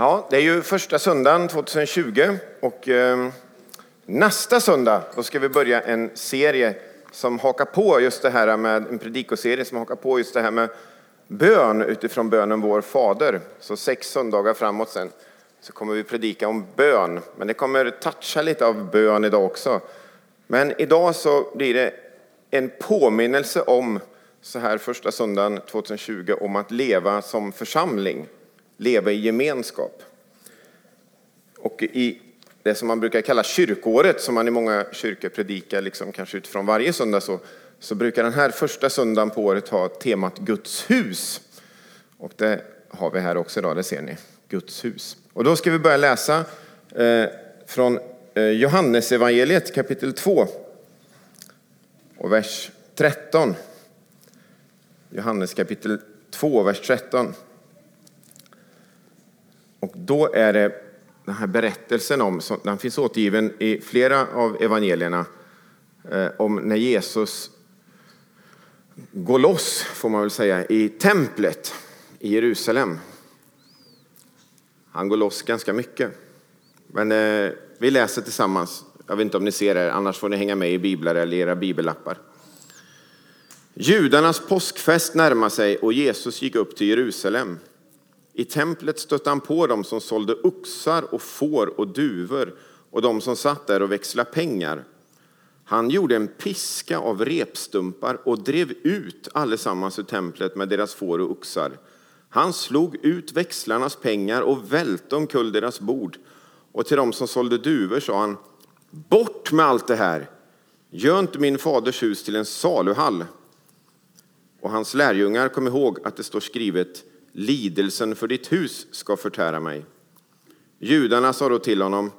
Ja, det är ju första söndagen 2020 och eh, nästa söndag då ska vi börja en serie som hakar på just det här med en predikoserie som hakar på just det här med bön utifrån bönen Vår Fader. Så sex söndagar framåt sen så kommer vi predika om bön, men det kommer toucha lite av bön idag också. Men idag så blir det en påminnelse om så här första söndagen 2020 om att leva som församling leva i gemenskap. Och i det som man brukar kalla kyrkåret, som man i många kyrkor predikar liksom kanske utifrån varje söndag, så, så brukar den här första söndagen på året ha temat Guds hus. Och det har vi här också idag, det ser ni. Guds hus. Och då ska vi börja läsa eh, från eh, Johannesevangeliet kapitel 2 och vers 13. Johannes kapitel 2, vers 13. Och då är det den här berättelsen om, den finns återgiven i flera av evangelierna, eh, om när Jesus går loss, får man väl säga, i templet i Jerusalem. Han går loss ganska mycket. Men eh, vi läser tillsammans. Jag vet inte om ni ser det, annars får ni hänga med i biblar eller era bibellappar. Judarnas påskfest närmade sig och Jesus gick upp till Jerusalem. I templet stötte han på dem som sålde oxar och får och duvor och de som satt där och växlade pengar. Han gjorde en piska av repstumpar och drev ut allesammans ur templet med deras får och oxar. Han slog ut växlarnas pengar och välte omkull deras bord. Och till dem som sålde duvor sa han, bort med allt det här! Gör inte min faders hus till en saluhall. Och hans lärjungar kom ihåg att det står skrivet, lidelsen för ditt hus ska förtära mig. Judarna sa då till honom,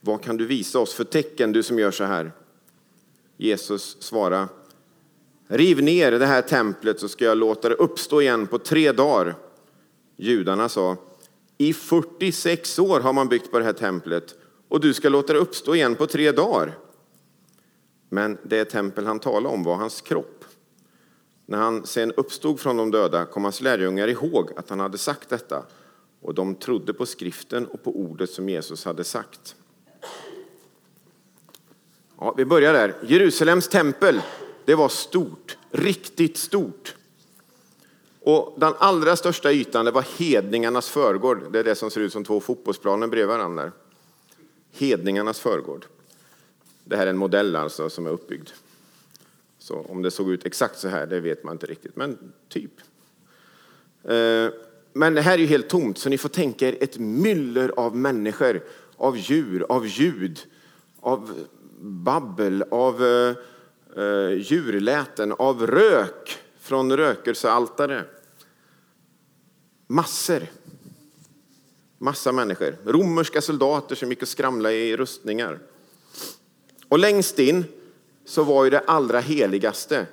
vad kan du visa oss för tecken, du som gör så här? Jesus svarade, riv ner det här templet så ska jag låta det uppstå igen på tre dagar. Judarna sa, i 46 år har man byggt på det här templet och du ska låta det uppstå igen på tre dagar. Men det tempel han talade om var hans kropp. När han sen uppstod från de döda kom hans lärjungar ihåg att han hade sagt detta och de trodde på skriften och på ordet som Jesus hade sagt. Ja, vi börjar där. Jerusalems tempel, det var stort, riktigt stort. Och den allra största ytan det var hedningarnas förgård. Det är det som ser ut som två fotbollsplaner bredvid varandra. Hedningarnas förgård. Det här är en modell alltså som är uppbyggd. Så om det såg ut exakt så här, det vet man inte riktigt, men typ. Eh, men det här är ju helt tomt, så ni får tänka er ett myller av människor, av djur, av ljud, av babbel, av eh, eh, djurläten, av rök från rökelsealtare. Massor. Massa människor. Romerska soldater som gick och skramlade i rustningar. Och längst in så var ju det allra heligaste,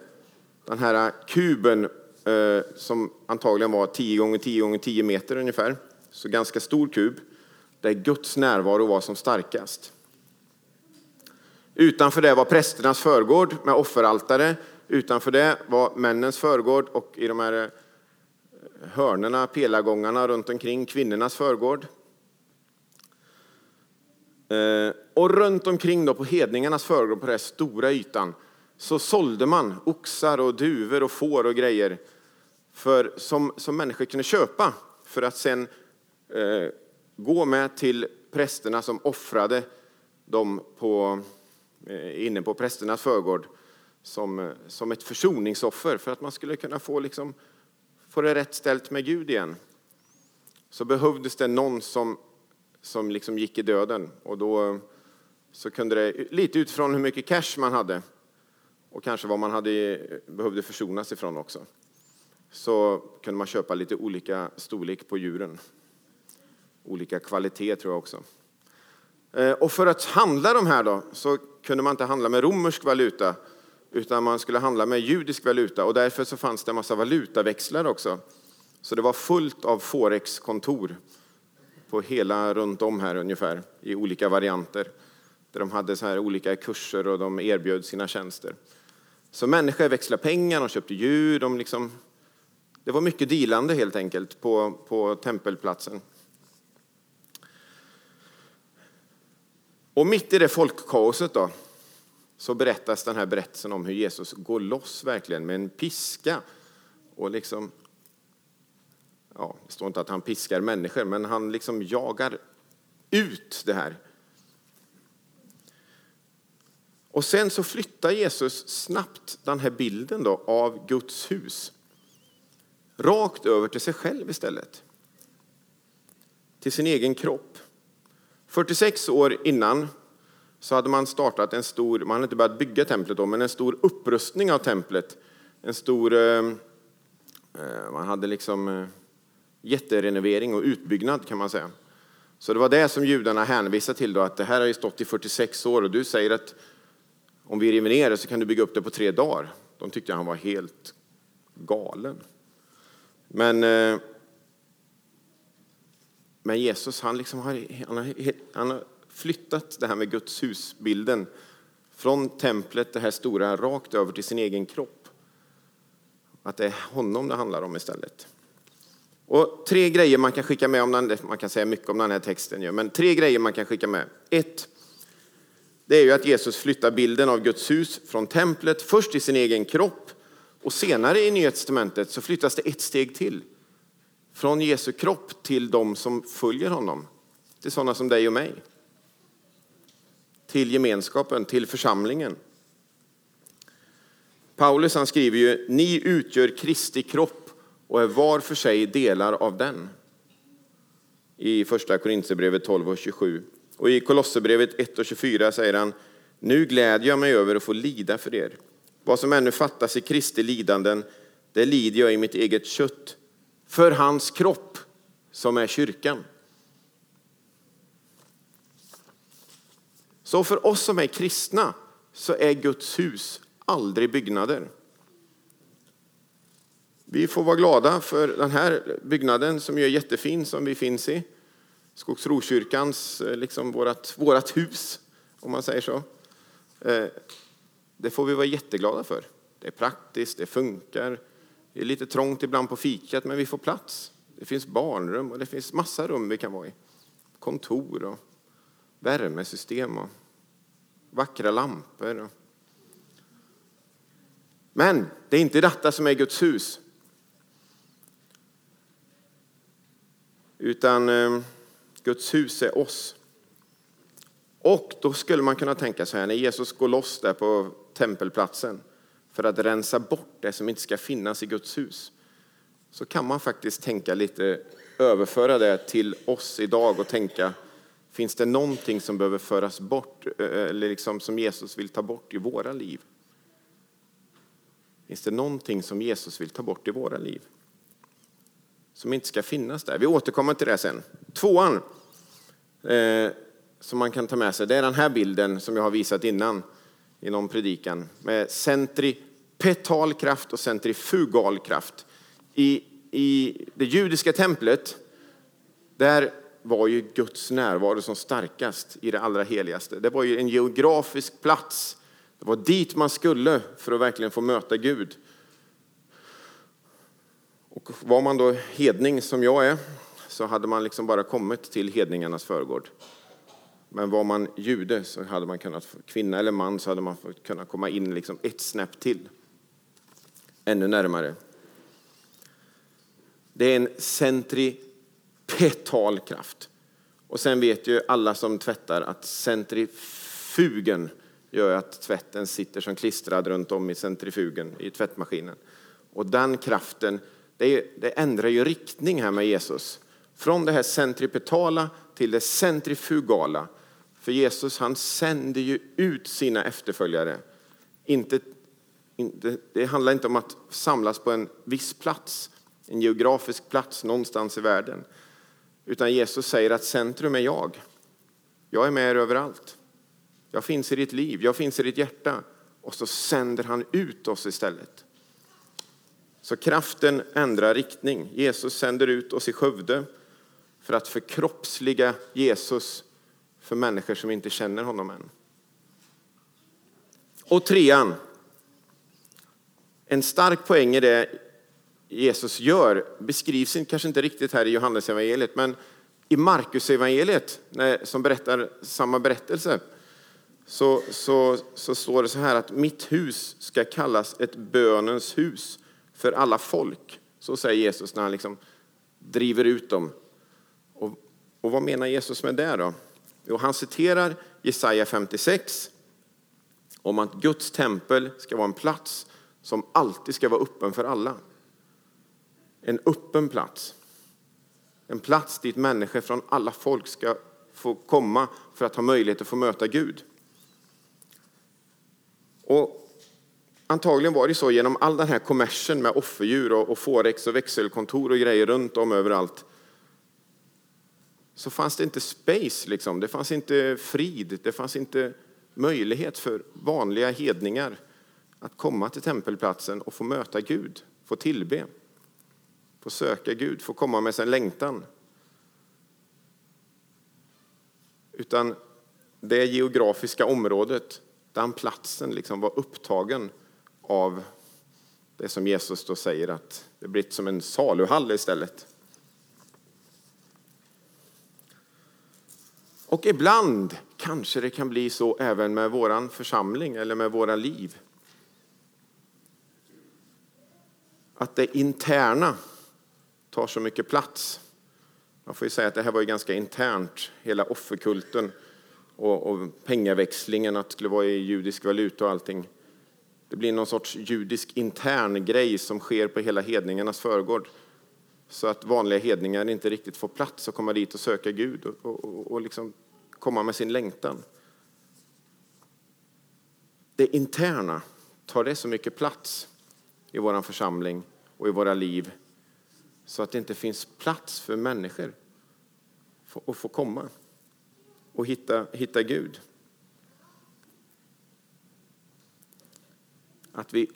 den här kuben eh, som antagligen var 10 gånger 10 gånger 10 meter ungefär, så ganska stor kub, där Guds närvaro var som starkast. Utanför det var prästernas förgård med offeraltare. Utanför det var männens förgård och i de här eh, hörnerna, pelargångarna runt omkring kvinnornas förgård. Eh, och runt omkring då på hedningarnas förgård, på den här stora ytan, så sålde man oxar och duvor och får och grejer för, som, som människor kunde köpa för att sen eh, gå med till prästerna som offrade dem på, eh, inne på prästernas förgård som, som ett försoningsoffer för att man skulle kunna få, liksom, få det rätt ställt med Gud igen. Så behövdes det någon som som liksom gick i döden. Och då eh, så kunde det, lite utifrån hur mycket cash man hade och kanske vad man hade, behövde försonas ifrån också, så kunde man köpa lite olika storlek på djuren. Olika kvalitet tror jag också. Eh, och för att handla de här då, så kunde man inte handla med romersk valuta, utan man skulle handla med judisk valuta. Och därför så fanns det en massa valutaväxlar också. Så det var fullt av forexkontor på hela runt om här ungefär i olika varianter. Där de hade så här olika kurser och de erbjöd sina tjänster. Så människor växlade pengar, de köpte djur, de liksom... Det var mycket dealande helt enkelt på, på tempelplatsen. Och mitt i det folkkaoset då, så berättas den här berättelsen om hur Jesus går loss verkligen med en piska och liksom ja, det står inte att han piskar människor, men han liksom jagar ut det här. Och sen så flyttar Jesus snabbt den här bilden då av Guds hus rakt över till sig själv istället. Till sin egen kropp. 46 år innan så hade man startat en stor, man hade inte börjat bygga templet då, men en stor upprustning av templet. En stor, eh, eh, man hade liksom eh, jätterenovering och utbyggnad kan man säga. Så det var det som judarna hänvisade till då, att det här har ju stått i 46 år och du säger att om vi river ner det så kan du bygga upp det på tre dagar. De tyckte han var helt galen. Men, eh, men Jesus han, liksom har, han, har, han har flyttat det här med Guds husbilden från templet, det här stora, rakt över till sin egen kropp. Att det är honom det handlar om istället. Och tre grejer man kan skicka med om den, man kan säga mycket om den här texten, men tre grejer man kan skicka med. Ett, det är ju att Jesus flyttar bilden av Guds hus från templet, först i sin egen kropp och senare i Nya Testamentet så flyttas det ett steg till. Från Jesu kropp till de som följer honom, till sådana som dig och mig. Till gemenskapen, till församlingen. Paulus han skriver ju, ni utgör Kristi kropp och är var för sig delar av den. I första Korintierbrevet 12 och 27. Och i Kolosserbrevet 1 och 24 säger han, nu glädjer jag mig över att få lida för er. Vad som ännu fattas i Kristi lidanden, det lider jag i mitt eget kött, för hans kropp, som är kyrkan. Så för oss som är kristna så är Guds hus aldrig byggnader. Vi får vara glada för den här byggnaden som är jättefin som vi finns i. Skogsrokyrkans, eh, liksom vårat, vårat hus, om man säger så. Eh, det får vi vara jätteglada för. Det är praktiskt, det funkar. Det är lite trångt ibland på fikat, men vi får plats. Det finns barnrum och det finns massa rum vi kan vara i. Kontor och värmesystem och vackra lampor. Men det är inte detta som är Guds hus. Utan eh, Guds hus är oss. Och då skulle man kunna tänka så här, när Jesus går loss där på tempelplatsen för att rensa bort det som inte ska finnas i Guds hus, så kan man faktiskt tänka lite, överföra det till oss idag och tänka, finns det någonting som behöver föras bort, eh, eh, eller liksom som Jesus vill ta bort i våra liv? Finns det någonting som Jesus vill ta bort i våra liv? Som inte ska finnas där. Vi återkommer till det sen. Tvåan, eh, som man kan ta med sig, det är den här bilden som jag har visat innan i någon predikan med centripetal kraft och centrifugal kraft. I, I det judiska templet, där var ju Guds närvaro som starkast i det allra heligaste. Det var ju en geografisk plats. Det var dit man skulle för att verkligen få möta Gud. Och var man då hedning som jag är så hade man liksom bara kommit till hedningarnas förgård. Men var man jude så hade man kunnat, kvinna eller man, så hade man kunnat komma in liksom ett snäpp till. Ännu närmare. Det är en centripetal kraft. Och sen vet ju alla som tvättar att centrifugen gör att tvätten sitter som klistrad runt om i centrifugen, i tvättmaskinen. Och den kraften, det, det ändrar ju riktning här med Jesus. Från det här centripetala till det centrifugala för Jesus han sänder ju ut sina efterföljare. Inte, inte, det handlar inte om att samlas på en viss plats, en geografisk plats någonstans i världen. Utan Jesus säger att centrum är jag. Jag är med er överallt. Jag finns i ditt liv, jag finns i ditt hjärta. Och så sänder han ut oss istället. Så kraften ändrar riktning. Jesus sänder ut oss i Skövde för att förkroppsliga Jesus för människor som inte känner honom än. Och trean, en stark poäng i det Jesus gör beskrivs kanske inte riktigt här i Johannesevangeliet, men i Markusevangeliet som berättar samma berättelse så, så, så står det så här att mitt hus ska kallas ett bönens hus för alla folk. Så säger Jesus när han liksom driver ut dem. Och, och vad menar Jesus med det då? Jo, han citerar Jesaja 56 om att Guds tempel ska vara en plats som alltid ska vara öppen för alla. En öppen plats. En plats dit människor från alla folk ska få komma för att ha möjlighet att få möta Gud. Och antagligen var det så genom all den här kommersen med offerdjur och, och forex och växelkontor och grejer runt om överallt. Så fanns det inte space, liksom. det fanns inte frid, det fanns inte möjlighet för vanliga hedningar att komma till tempelplatsen och få möta Gud, få tillbe, få söka Gud, få komma med sin längtan. Utan det geografiska området, den platsen liksom var upptagen av det som Jesus då säger att det blivit som en saluhall istället. Och ibland kanske det kan bli så även med vår församling eller med våra liv. Att det interna tar så mycket plats. Man får ju säga att det här var ju ganska internt, hela offerkulten och, och pengaväxlingen, att det skulle vara i judisk valuta och allting. Det blir någon sorts judisk intern grej som sker på hela hedningarnas förgård. Så att vanliga hedningar inte riktigt får plats att komma dit och söka Gud och, och, och liksom komma med sin längtan. Det interna, tar det så mycket plats i vår församling och i våra liv så att det inte finns plats för människor att få komma och hitta, hitta Gud. Att vi,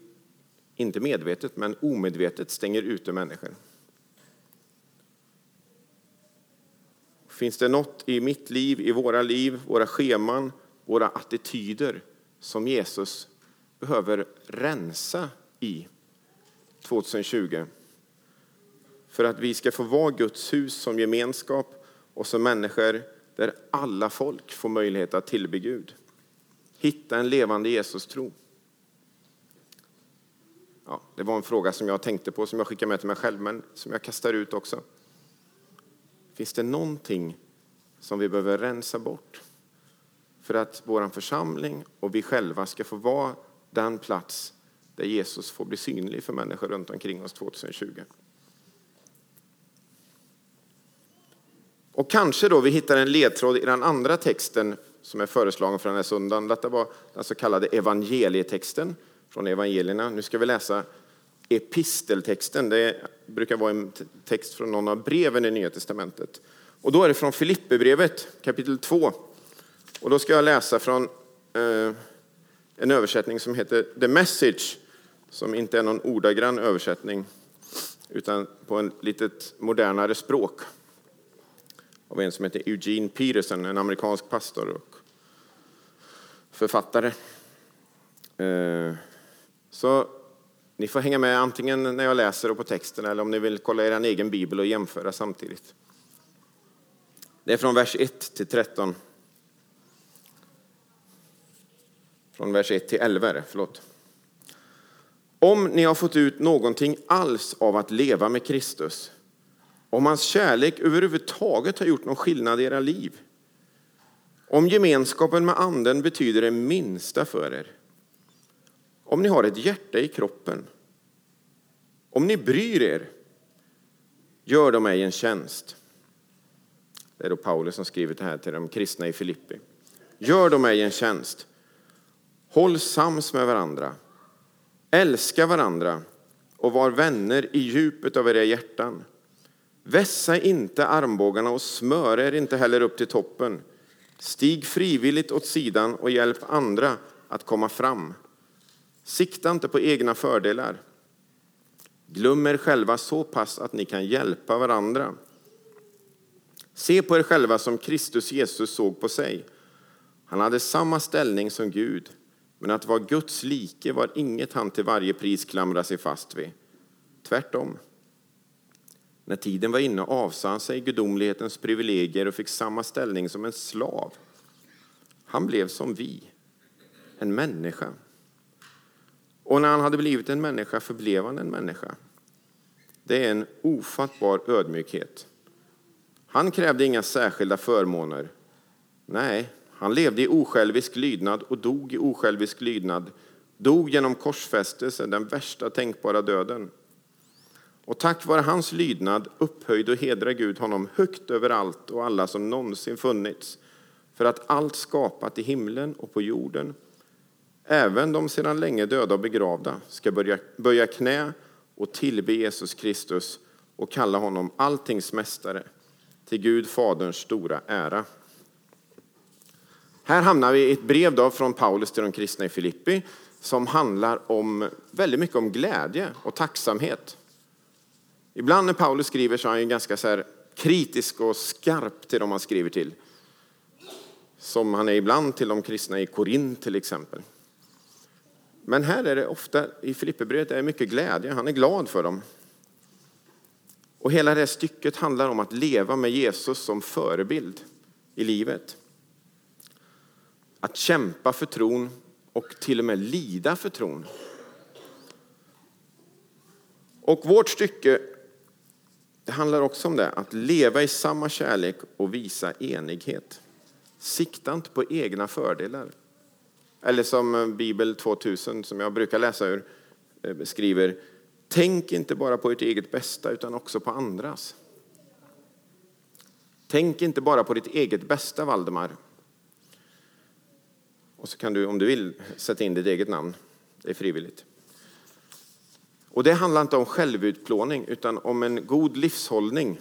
inte medvetet, men omedvetet stänger ute människor. Finns det något i mitt liv, i våra liv, våra scheman, våra attityder som Jesus behöver rensa i 2020? För att vi ska få vara Guds hus som gemenskap och som människor där alla folk får möjlighet att tillbe Gud. Hitta en levande Jesus-tro. Ja, det var en fråga som jag tänkte på, som jag skickar med till mig själv, men som jag kastar ut också. Finns det någonting som vi behöver rensa bort för att vår församling och vi själva ska få vara den plats där Jesus får bli synlig för människor runt omkring oss 2020? Och kanske då vi hittar en ledtråd i den andra texten som är föreslagen för den här söndagen. Detta var den så kallade evangelietexten från evangelierna. Nu ska vi läsa episteltexten. Det brukar vara en text från någon av breven i Nya Testamentet. Och då är det från Filipperbrevet kapitel 2. Och då ska jag läsa från eh, en översättning som heter The Message, som inte är någon ordagrann översättning, utan på en litet modernare språk av en som heter Eugene Peterson, en amerikansk pastor och författare. Eh, så ni får hänga med antingen när jag läser och på texten eller om ni vill kolla er egen bibel och jämföra samtidigt. Det är från vers 1 till 13. Från vers 1 till 11 är det, förlåt. Om ni har fått ut någonting alls av att leva med Kristus, om hans kärlek överhuvudtaget har gjort någon skillnad i era liv, om gemenskapen med anden betyder det minsta för er, om ni har ett hjärta i kroppen, om ni bryr er, gör de mig en tjänst. Det är då Paulus som skrivit det här till de kristna i Filippi. Gör de mig en tjänst. Håll sams med varandra. Älska varandra och var vänner i djupet av era hjärtan. Vässa inte armbågarna och smör er inte heller upp till toppen. Stig frivilligt åt sidan och hjälp andra att komma fram. Sikta inte på egna fördelar. Glöm er själva så pass att ni kan hjälpa varandra. Se på er själva som Kristus Jesus såg på sig. Han hade samma ställning som Gud, men att vara Guds like var inget han till varje pris klamrade sig fast vid. Tvärtom. När tiden var inne avsade han sig gudomlighetens privilegier och fick samma ställning som en slav. Han blev som vi, en människa. Och när han hade blivit en människa förblev han en människa. Det är en ofattbar ödmjukhet. Han krävde inga särskilda förmåner. Nej, han levde i osjälvisk lydnad och dog i osjälvisk lydnad. Dog genom korsfästelse, den värsta tänkbara döden. Och tack vare hans lydnad upphöjde och hedrar Gud honom högt över allt och alla som någonsin funnits. För att allt skapat i himlen och på jorden, även de sedan länge döda och begravda, ska börja, böja knä och tillbe Jesus Kristus och kalla honom alltings mästare, till Gud Faderns stora ära. Här hamnar vi i ett brev då från Paulus till de kristna i Filippi som handlar om, väldigt mycket om glädje och tacksamhet. Ibland när Paulus skriver så är han ganska så kritisk och skarp till de han skriver till. Som han är ibland till de kristna i Korint till exempel. Men här är det ofta, i Filipperbrevet, är mycket glädje. Han är glad för dem. Och hela det stycket handlar om att leva med Jesus som förebild i livet. Att kämpa för tron och till och med lida för tron. Och vårt stycke det handlar också om det, att leva i samma kärlek och visa enighet. Sikta inte på egna fördelar. Eller som eh, Bibel 2000, som jag brukar läsa ur, eh, skriver, tänk inte bara på ert eget bästa utan också på andras. Tänk inte bara på ditt eget bästa, Valdemar. Och så kan du, om du vill, sätta in ditt eget namn. Det är frivilligt. Och det handlar inte om självutplåning utan om en god livshållning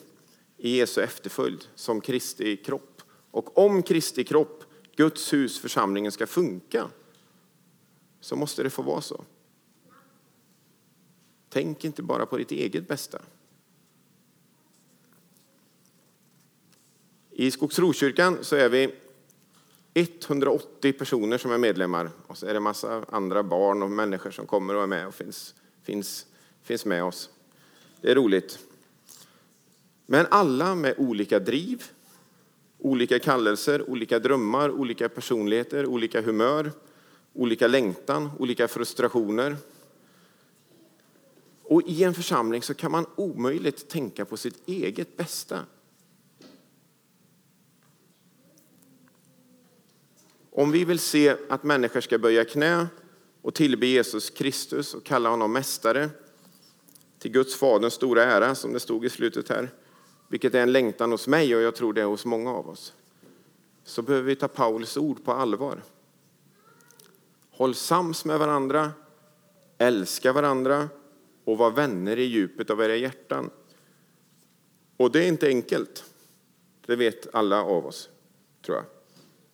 i Jesu efterföljd som Kristi kropp. Och om Kristi kropp, Guds hus, församlingen ska funka så måste det få vara så. Tänk inte bara på ditt eget bästa. I Skogsrokyrkan så är vi 180 personer som är medlemmar och så är det massa andra barn och människor som kommer och är med och finns finns, finns med oss. Det är roligt. Men alla med olika driv, olika kallelser, olika drömmar, olika personligheter, olika humör, olika längtan, olika frustrationer. Och i en församling så kan man omöjligt tänka på sitt eget bästa. Om vi vill se att människor ska böja knä och tillbe Jesus Kristus och kalla honom mästare till Guds faderns stora ära, som det stod i slutet här, vilket är en längtan hos mig och jag tror det är hos många av oss, så behöver vi ta Paulus ord på allvar. Håll sams med varandra, älska varandra och var vänner i djupet av era hjärtan. Och det är inte enkelt. Det vet alla av oss, tror jag.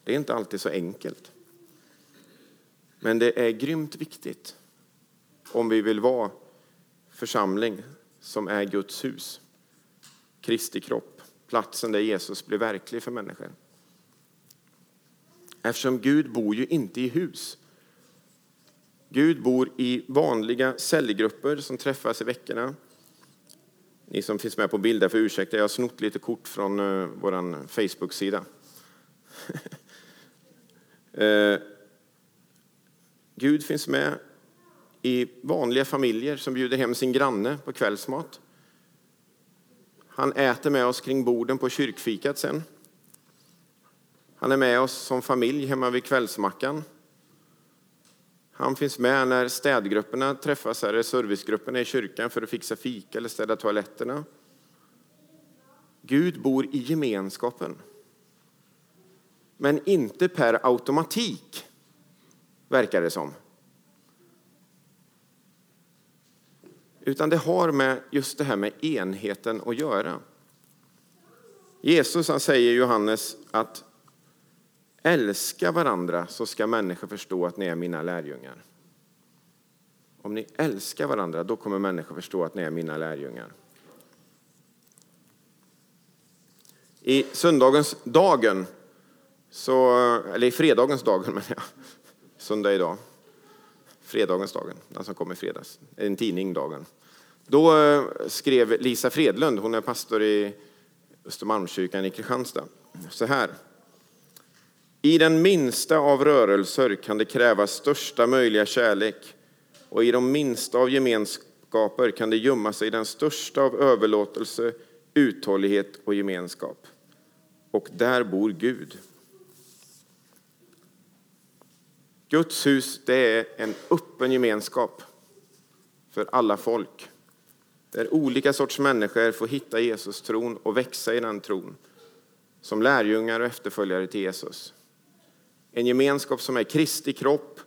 Det är inte alltid så enkelt. Men det är grymt viktigt om vi vill vara församling som är Guds hus. Kristi kropp, platsen där Jesus blir verklig för människor. Eftersom Gud bor ju inte i hus. Gud bor i vanliga cellgrupper som träffas i veckorna. Ni som finns med på bilder får ursäkta, jag har snott lite kort från eh, uh, vår Facebook-sida. uh, Gud finns med i vanliga familjer som bjuder hem sin granne på kvällsmat. Han äter med oss kring borden på kyrkfikat sen. Han är med oss som familj hemma vid kvällsmackan. Han finns med när städgrupperna träffas, här servicegrupperna i kyrkan för att fixa fika eller städa toaletterna. Gud bor i gemenskapen. Men inte per automatik verkar det som. Utan det har med just det här med enheten att göra. Jesus han säger Johannes att älska varandra så ska människor förstå att ni är mina lärjungar. Om ni älskar varandra då kommer människor förstå att ni är mina lärjungar. I söndagens dagen, så, eller i fredagens dagen menar jag, söndag idag. Fredagens dagen, den som kom i fredags. Eh, en tidning dagen. Då eh, skrev Lisa Fredlund, hon är pastor i Östermalmskyrkan i Kristianstad, så här. I den minsta av rörelser kan det krävas största möjliga kärlek och i de minsta av gemenskaper kan det gömma sig den största av överlåtelse, uthållighet och gemenskap. Och där bor Gud. Guds hus det är en öppen gemenskap för alla folk. Där olika sorts människor får hitta Jesus tron och växa i den tron som lärjungar och efterföljare till Jesus. En gemenskap som är Kristi kropp,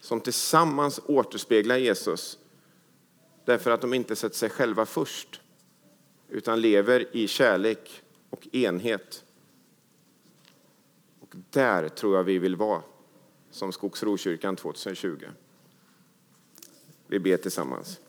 som tillsammans återspeglar Jesus därför att de inte sätter sig själva först utan lever i kärlek och enhet. Och där tror jag vi vill vara som Skogsrokyrkan 2020. Vi ber tillsammans.